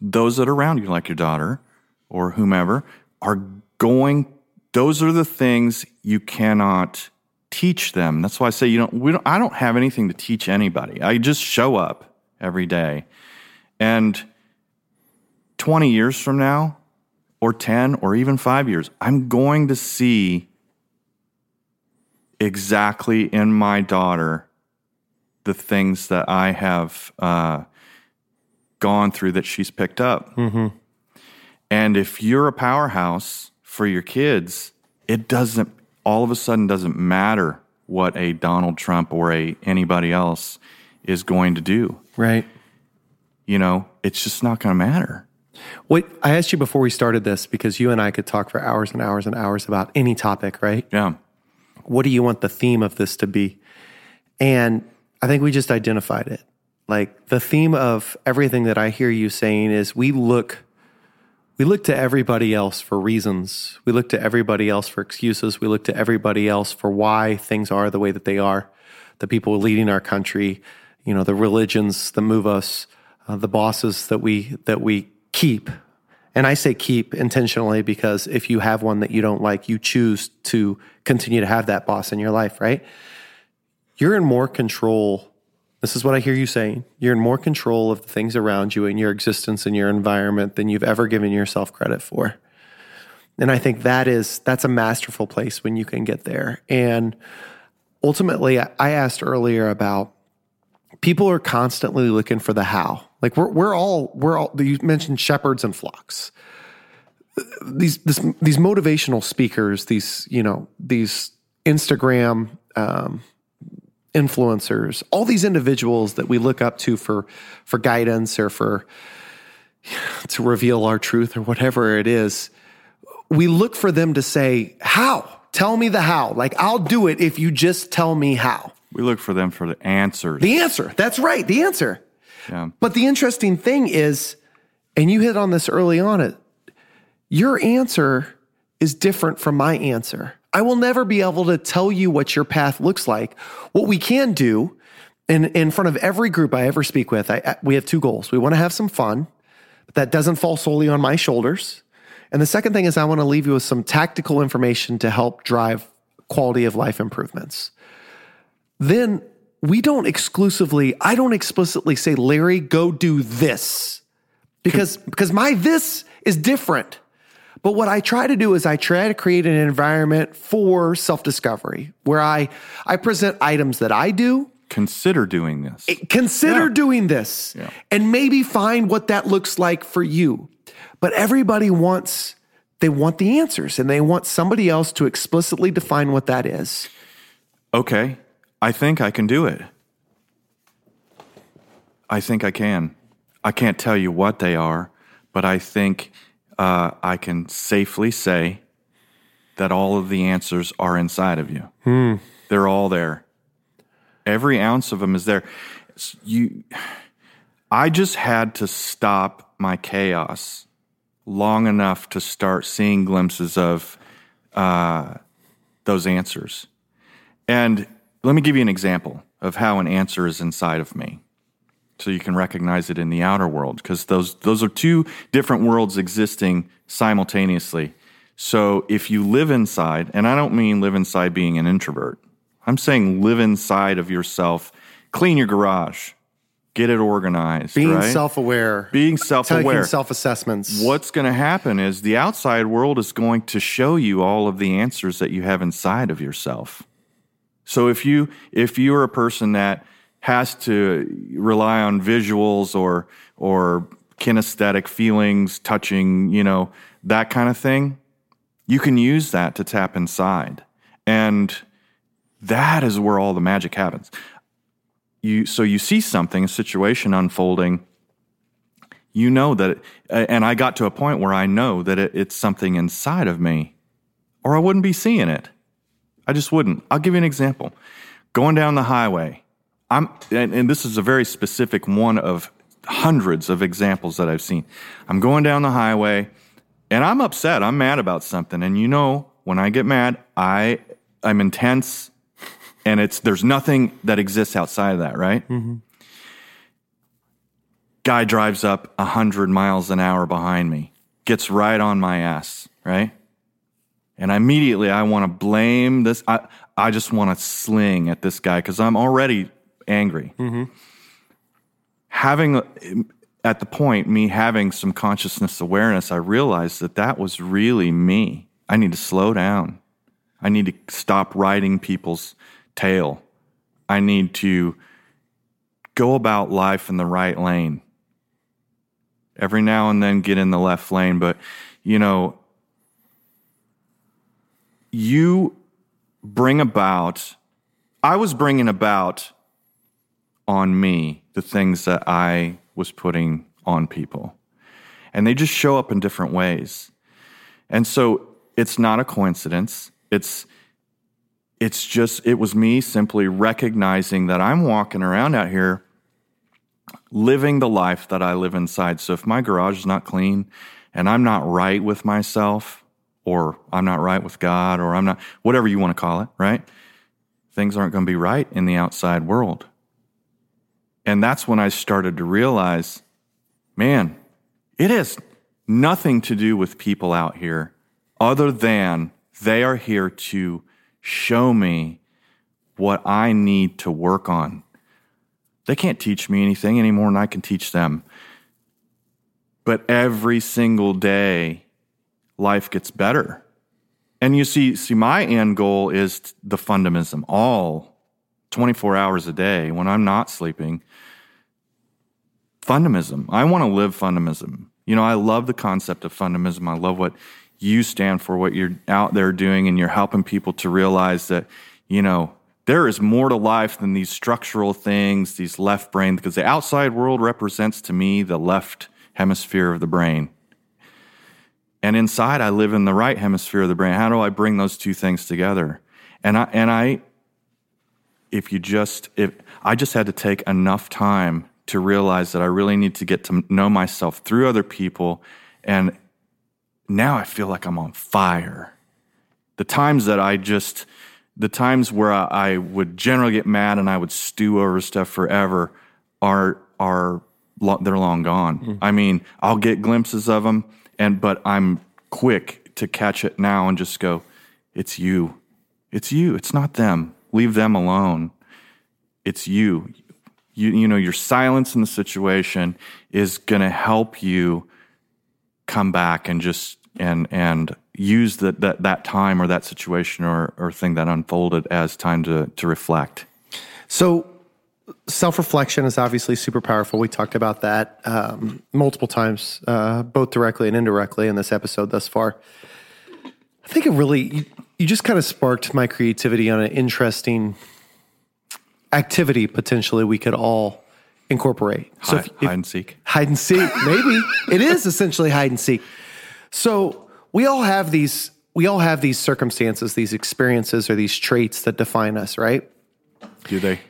those that are around you, like your daughter or whomever, are going. Those are the things you cannot teach them. That's why I say you don't, we don't, I don't have anything to teach anybody. I just show up every day. And 20 years from now, or 10, or even five years, I'm going to see exactly in my daughter the things that I have uh, gone through that she's picked up. Mm-hmm. And if you're a powerhouse for your kids, it doesn't all of a sudden doesn't matter what a Donald Trump or a anybody else is going to do. Right. You know, it's just not going to matter. Wait, I asked you before we started this because you and I could talk for hours and hours and hours about any topic, right? Yeah. What do you want the theme of this to be? And I think we just identified it. Like the theme of everything that I hear you saying is we look we look to everybody else for reasons. We look to everybody else for excuses. We look to everybody else for why things are the way that they are. The people leading our country, you know, the religions that move us, uh, the bosses that we that we keep. And I say keep intentionally because if you have one that you don't like, you choose to continue to have that boss in your life, right? You're in more control this is what I hear you saying. You're in more control of the things around you and your existence and your environment than you've ever given yourself credit for. And I think that is that's a masterful place when you can get there. And ultimately, I asked earlier about people are constantly looking for the how. Like we're we're all we're all you mentioned shepherds and flocks. These this, these motivational speakers, these you know these Instagram um, influencers, all these individuals that we look up to for for guidance or for to reveal our truth or whatever it is, we look for them to say, "How? Tell me the how." Like, "I'll do it if you just tell me how." We look for them for the answers. The answer. That's right, the answer. But the interesting thing is And you hit on this early on it. Your answer is different from my answer. I will never be able to tell you what your path looks like. What we can do in, in front of every group I ever speak with, I, we have two goals. We want to have some fun, but that doesn't fall solely on my shoulders. And the second thing is, I want to leave you with some tactical information to help drive quality of life improvements. Then we don't exclusively, I don't explicitly say, Larry, go do this because, because my this is different. But what I try to do is I try to create an environment for self discovery where I, I present items that I do. Consider doing this. Eh, consider yeah. doing this yeah. and maybe find what that looks like for you. But everybody wants, they want the answers and they want somebody else to explicitly define what that is. Okay. I think I can do it. I think I can. I can't tell you what they are, but I think uh, I can safely say that all of the answers are inside of you. Hmm. They're all there. Every ounce of them is there. You, I just had to stop my chaos long enough to start seeing glimpses of uh, those answers. And let me give you an example of how an answer is inside of me so you can recognize it in the outer world because those those are two different worlds existing simultaneously. So if you live inside, and I don't mean live inside being an introvert. I'm saying live inside of yourself, clean your garage, get it organized, being right? self-aware, being self-aware, self-assessments. What's going to happen is the outside world is going to show you all of the answers that you have inside of yourself. So if you if you're a person that has to rely on visuals or or kinesthetic feelings, touching, you know, that kind of thing, you can use that to tap inside. And that is where all the magic happens. You so you see something, a situation unfolding, you know that it, and I got to a point where I know that it, it's something inside of me or I wouldn't be seeing it. I just wouldn't. I'll give you an example. Going down the highway, I'm, and, and this is a very specific one of hundreds of examples that I've seen. I'm going down the highway and I'm upset. I'm mad about something. And you know, when I get mad, I, I'm intense and it's, there's nothing that exists outside of that, right? Mm-hmm. Guy drives up a hundred miles an hour behind me, gets right on my ass, right? And immediately I want to blame this. I, I just want to sling at this guy because I'm already angry. Mm-hmm. Having, at the point, me having some consciousness awareness, I realized that that was really me. I need to slow down. I need to stop riding people's tail. I need to go about life in the right lane. Every now and then get in the left lane, but you know, you bring about, I was bringing about on me the things that I was putting on people. And they just show up in different ways. And so it's not a coincidence. It's it's just it was me simply recognizing that I'm walking around out here living the life that I live inside. So if my garage is not clean and I'm not right with myself or I'm not right with God or I'm not whatever you want to call it, right? Things aren't going to be right in the outside world. And that's when I started to realize, man, it has nothing to do with people out here other than they are here to show me what I need to work on. They can't teach me anything any more than I can teach them. But every single day, life gets better. And you see, see, my end goal is the fundamentalism, all 24 hours a day when I'm not sleeping fundamentalism. I want to live fundamentalism. You know, I love the concept of fundamentalism. I love what you stand for, what you're out there doing, and you're helping people to realize that, you know, there is more to life than these structural things, these left brain, because the outside world represents to me the left hemisphere of the brain. And inside, I live in the right hemisphere of the brain. How do I bring those two things together? And I, and I, if you just, if I just had to take enough time to realize that I really need to get to know myself through other people. And now I feel like I'm on fire. The times that I just, the times where I, I would generally get mad and I would stew over stuff forever are, are, they're long gone. Mm. I mean, I'll get glimpses of them and, but I'm quick to catch it now and just go, it's you. It's you. It's not them. Leave them alone. It's you. You, you know, your silence in the situation is going to help you come back and just and and use that that that time or that situation or or thing that unfolded as time to to reflect. So, self reflection is obviously super powerful. We talked about that um, multiple times, uh, both directly and indirectly in this episode thus far. I think it really, you, you just kind of sparked my creativity on an interesting activity potentially we could all incorporate. So hide, if- hide and seek. hide and seek maybe it is essentially hide and seek so we all have these we all have these circumstances these experiences or these traits that define us right Do they?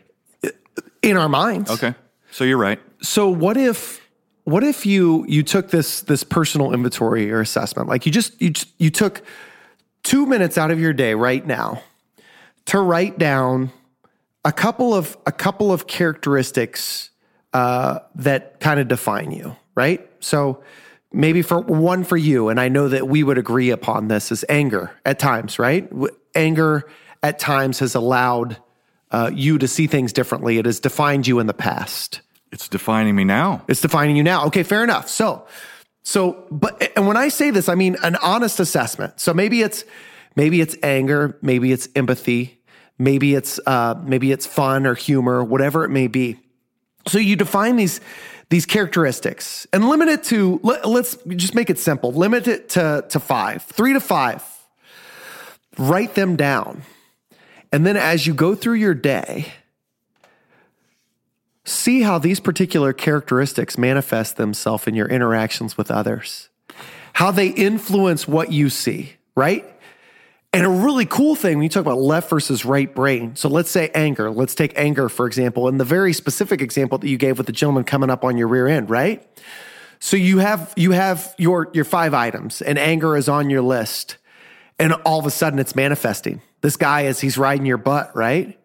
In our minds Okay. So you're right. so what if what if you you took this this personal inventory or assessment like you just you just, you took 2 minutes out of your day right now to write down a couple of a couple of characteristics uh, that kind of define you, right? So maybe for one for you, and I know that we would agree upon this is anger at times, right? W- Anger at times has allowed uh, you to see things differently. It has defined you in the past. It's defining me now. It's defining you now. Okay, fair enough. So, so, but, and when I say this, I mean an honest assessment. So maybe it's, maybe it's anger, maybe it's empathy, maybe it's, uh, maybe it's fun or humor, whatever it may be. So you define these, these characteristics and limit it to, let, let's just make it simple. Limit it to, to five, three to five. Write them down. And then as you go through your day, see how these particular characteristics manifest themselves in your interactions with others, how they influence what you see, right? And a really cool thing when you talk about left versus right brain. So let's say anger. Let's take anger, for example, and the very specific example that you gave with the gentleman coming up on your rear end, right? So you have you have your your five items, and anger is on your list, and all of a sudden it's manifesting. This guy is he's riding your butt, right?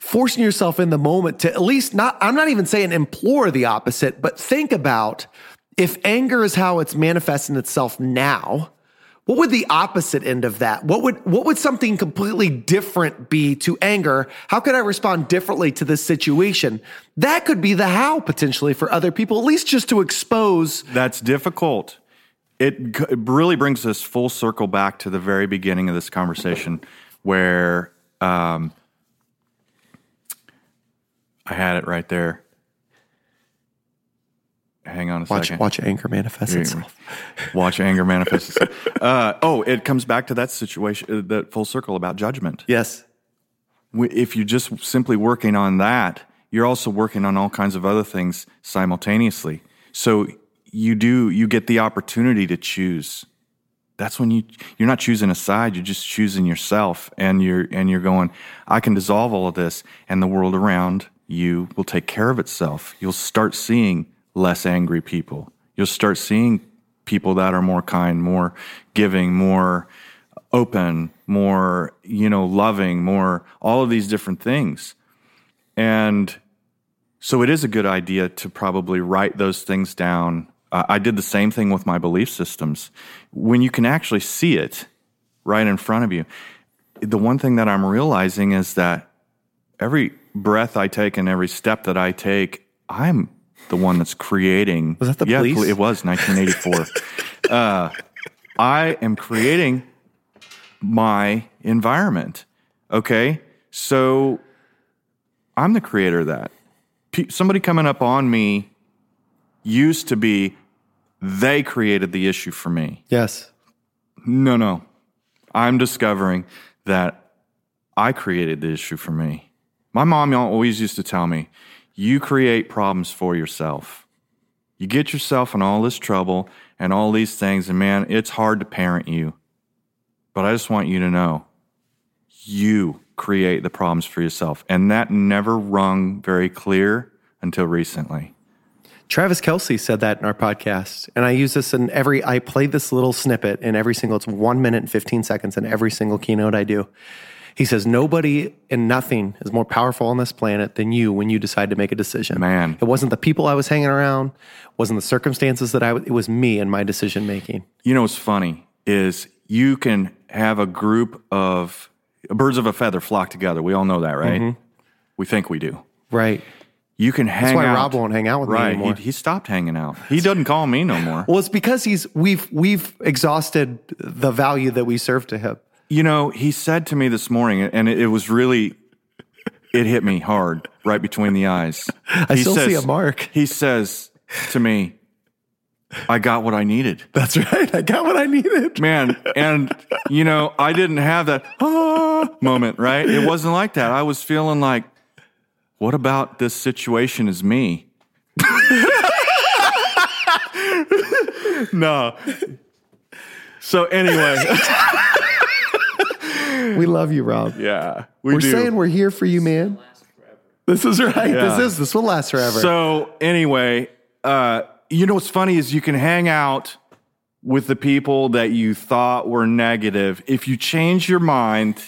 forcing yourself in the moment to at least not, I'm not even saying implore the opposite, but think about if anger is how it's manifesting itself now, what would the opposite end of that? What would, what would something completely different be to anger? How could I respond differently to this situation? That could be the how potentially for other people, at least just to expose. That's difficult. It, it really brings us full circle back to the very beginning of this conversation where um, I had it right there. Hang on a Watch, second. watch anger manifest itself. Watch anger manifest itself. Uh, oh, it comes back to that situation, uh, that full circle about judgment. Yes. If you're just simply working on that, you're also working on all kinds of other things simultaneously. So you do, you get the opportunity to choose. That's when you, you're not choosing a side, you're just choosing yourself and you're, and you're going, I can dissolve all of this and the world around you will take care of itself. You'll start seeing less angry people. You'll start seeing people that are more kind, more giving, more open, more, you know, loving, more, all of these different things. And so it is a good idea to probably write those things down. Uh, I did the same thing with my belief systems. When you can actually see it right in front of you, the one thing that I'm realizing is that every breath I take and every step that I take, I'm the one that's creating. Was that the yeah, police? It was 1984. uh, I am creating my environment. Okay. So I'm the creator of that. Pe- somebody coming up on me used to be, they created the issue for me. Yes. No, no. I'm discovering that I created the issue for me. My mom always used to tell me, you create problems for yourself. You get yourself in all this trouble and all these things, and man, it's hard to parent you. But I just want you to know you create the problems for yourself. And that never rung very clear until recently. Travis Kelsey said that in our podcast, and I use this in every. I play this little snippet in every single. It's one minute and fifteen seconds in every single keynote I do. He says, "Nobody and nothing is more powerful on this planet than you when you decide to make a decision." Man. it wasn't the people I was hanging around, wasn't the circumstances that I. was- It was me and my decision making. You know what's funny is you can have a group of birds of a feather flock together. We all know that, right? Mm-hmm. We think we do. Right. You can hang why out. Rob won't hang out with me anymore. He, he stopped hanging out. He doesn't call me no more. Well, it's because he's we've we've exhausted the value that we serve to him. You know, he said to me this morning, and it, it was really, it hit me hard right between the eyes. I He still see a mark. He says to me, I got what I needed. That's right. I got what I needed. Man, and you know, I didn't have that ah moment, right? It wasn't like that. I was feeling like, what about this situation is me? no. So anyway, We love you, Rob. yeah, we We're do. saying we're here for you, man. This is right. Yeah. This is this will last forever. So anyway, uh, you know what's funny is you can hang out with the people that you thought were negative. If you change your mind,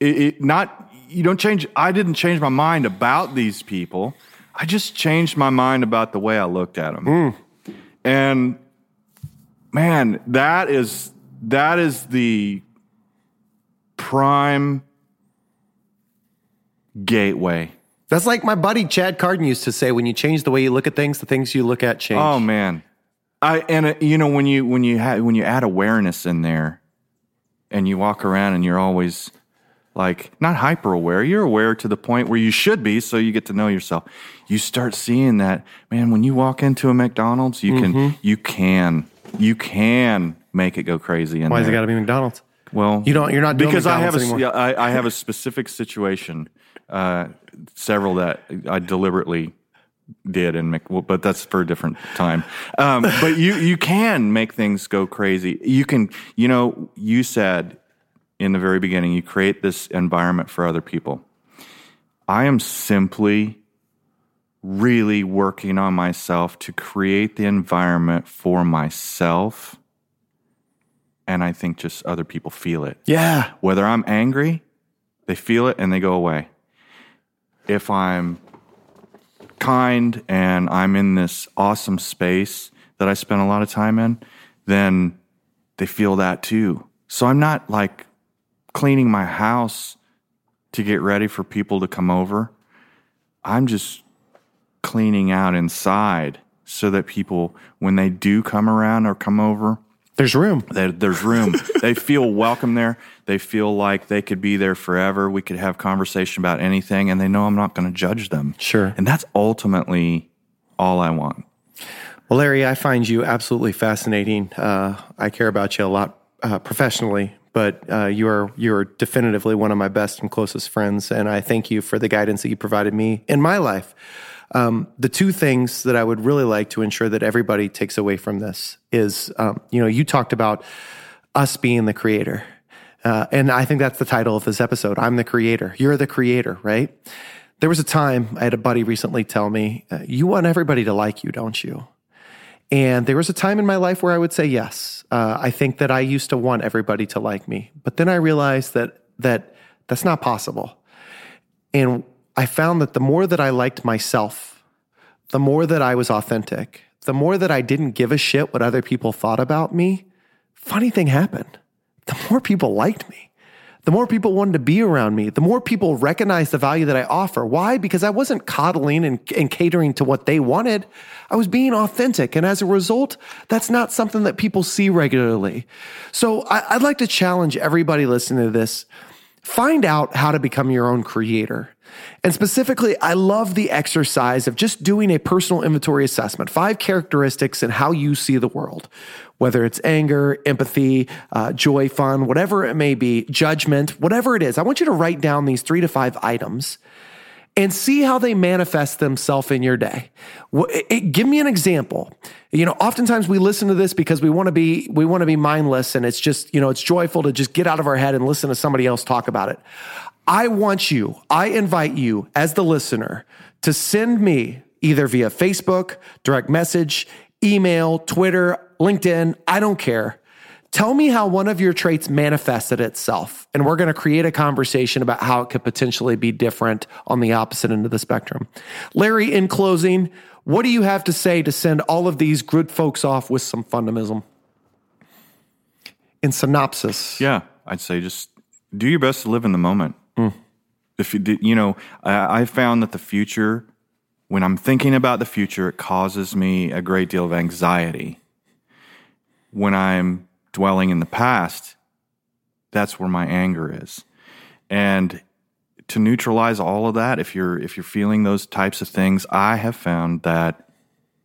it, it not you don't change. I didn't change my mind about these people. I just changed my mind about the way I looked at them. And man, that is that is the prime gateway That's like my buddy Chad Carden used to say: when you change the way you look at things, the things you look at change. Oh man, I and uh, you know when you when you ha- when you add awareness in there, and you walk around and you're always like not hyper aware. You're aware to the point where you should be, so you get to know yourself. You start seeing that man when you walk into a McDonald's, you can you can you can make it go crazy in Why has it got to be McDonald's? Well, You don't- you're not doing because I have a yeah, I, I have a specific situation, uh, several that I deliberately did, and Mc- well, but that's for a different time. Um, but you you can make things go crazy. You can you know you said in the very beginning you create this environment for other people. I am simply really working on myself to create the environment for myself. And I think just other people feel it. Yeah. Whether I'm angry, they feel it and they go away. If I'm kind and I'm in this awesome space that I spend a lot of time in, then they feel that too. So I'm not like cleaning my house to get ready for people to come over. I'm just cleaning out inside so that people, when they do come around or come over, There's room. that there's room. they feel welcome there. They feel like they could be there forever. We could have conversation about anything, and they know I'm not going to judge them. Sure. And that's ultimately all I want. Well, Larry, I find you absolutely fascinating. Uh, I care about you a lot uh, professionally, but uh, you are you are definitively one of my best and closest friends, and I thank you for the guidance that you provided me in my life. Um, the two things that I would really like to ensure that everybody takes away from this is, um, you know, you talked about us being the creator. Uh, and I think that's the title of this episode. I'm the creator. You're the creator, right? There was a time I had a buddy recently tell me, uh, You want everybody to like you, don't you? And there was a time in my life where I would say yes. Uh, I think that I used to want everybody to like me, but then I realized that that that's not possible. And I found that the more that I liked myself, the more that I was authentic, the more that I didn't give a shit what other people thought about me, funny thing happened. The more people liked me, the more people wanted to be around me, the more people recognized the value that I offer. Why? Because I wasn't coddling and, and catering to what they wanted. I was being authentic. And as a result, that's not something that people see regularly. So I, I'd like to challenge everybody listening to this find out how to become your own creator. And specifically, I love the exercise of just doing a personal inventory assessment, five characteristics and how you see the world, whether it's anger, empathy, uh, joy, fun, whatever it may be, judgment, whatever it is. I want you to write down these three to five items and see how they manifest themselves in your day. It- it- give me an example. You know, oftentimes we listen to this because we want to be we want to be mindless, and it's just you know it's joyful to just get out of our head and listen to somebody else talk about it. I want you, I invite you as the listener to send me either via Facebook, direct message, email, Twitter, LinkedIn. I don't care. Tell me how one of your traits manifested itself. And we're going to create a conversation about how it could potentially be different on the opposite end of the spectrum. Larry, in closing, what do you have to say to send all of these good folks off with some fundamentalism? In synopsis. Yeah, I'd say just do your best to live in the moment. Mm. If you you know, I, I found that the future, when I'm thinking about the future, it causes me a great deal of anxiety. When I'm dwelling in the past, that's where my anger is. And to neutralize all of that, if you're if you're feeling those types of things, I have found that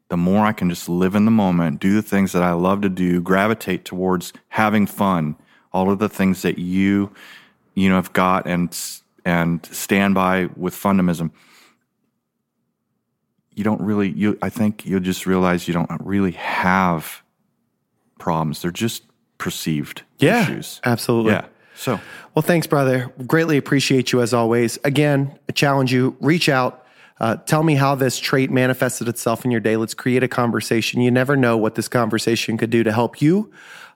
the more I can just live in the moment, do the things that I love to do, gravitate towards having fun, all of the things that you you know have got and and stand by with fundamentalism. You don't really you I think you'll just realize you don't really have problems. They're just perceived yeah, issues. Absolutely. Yeah. So, well, thanks, brother. Greatly appreciate you as always. Again, I challenge you, reach out. Uh, tell me how this trait manifested itself in your day. Let's create a conversation. You never know what this conversation could do to help you,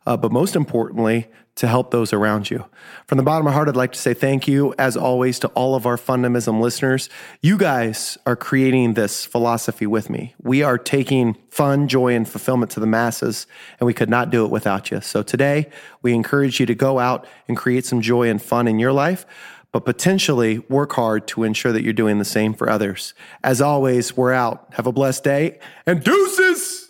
uh, but most importantly, to help those around you. From the bottom of my heart, I'd like to say thank you, as always, to all of our Fundamentalism listeners. You guys are creating this philosophy with me. We are taking fun, joy, and fulfillment to the masses, and we could not do it without you. So today, we encourage you to go out and create some joy and fun in your life, but potentially work hard to ensure that you're doing the same for others. As always, we're out. Have a blessed day and deuces!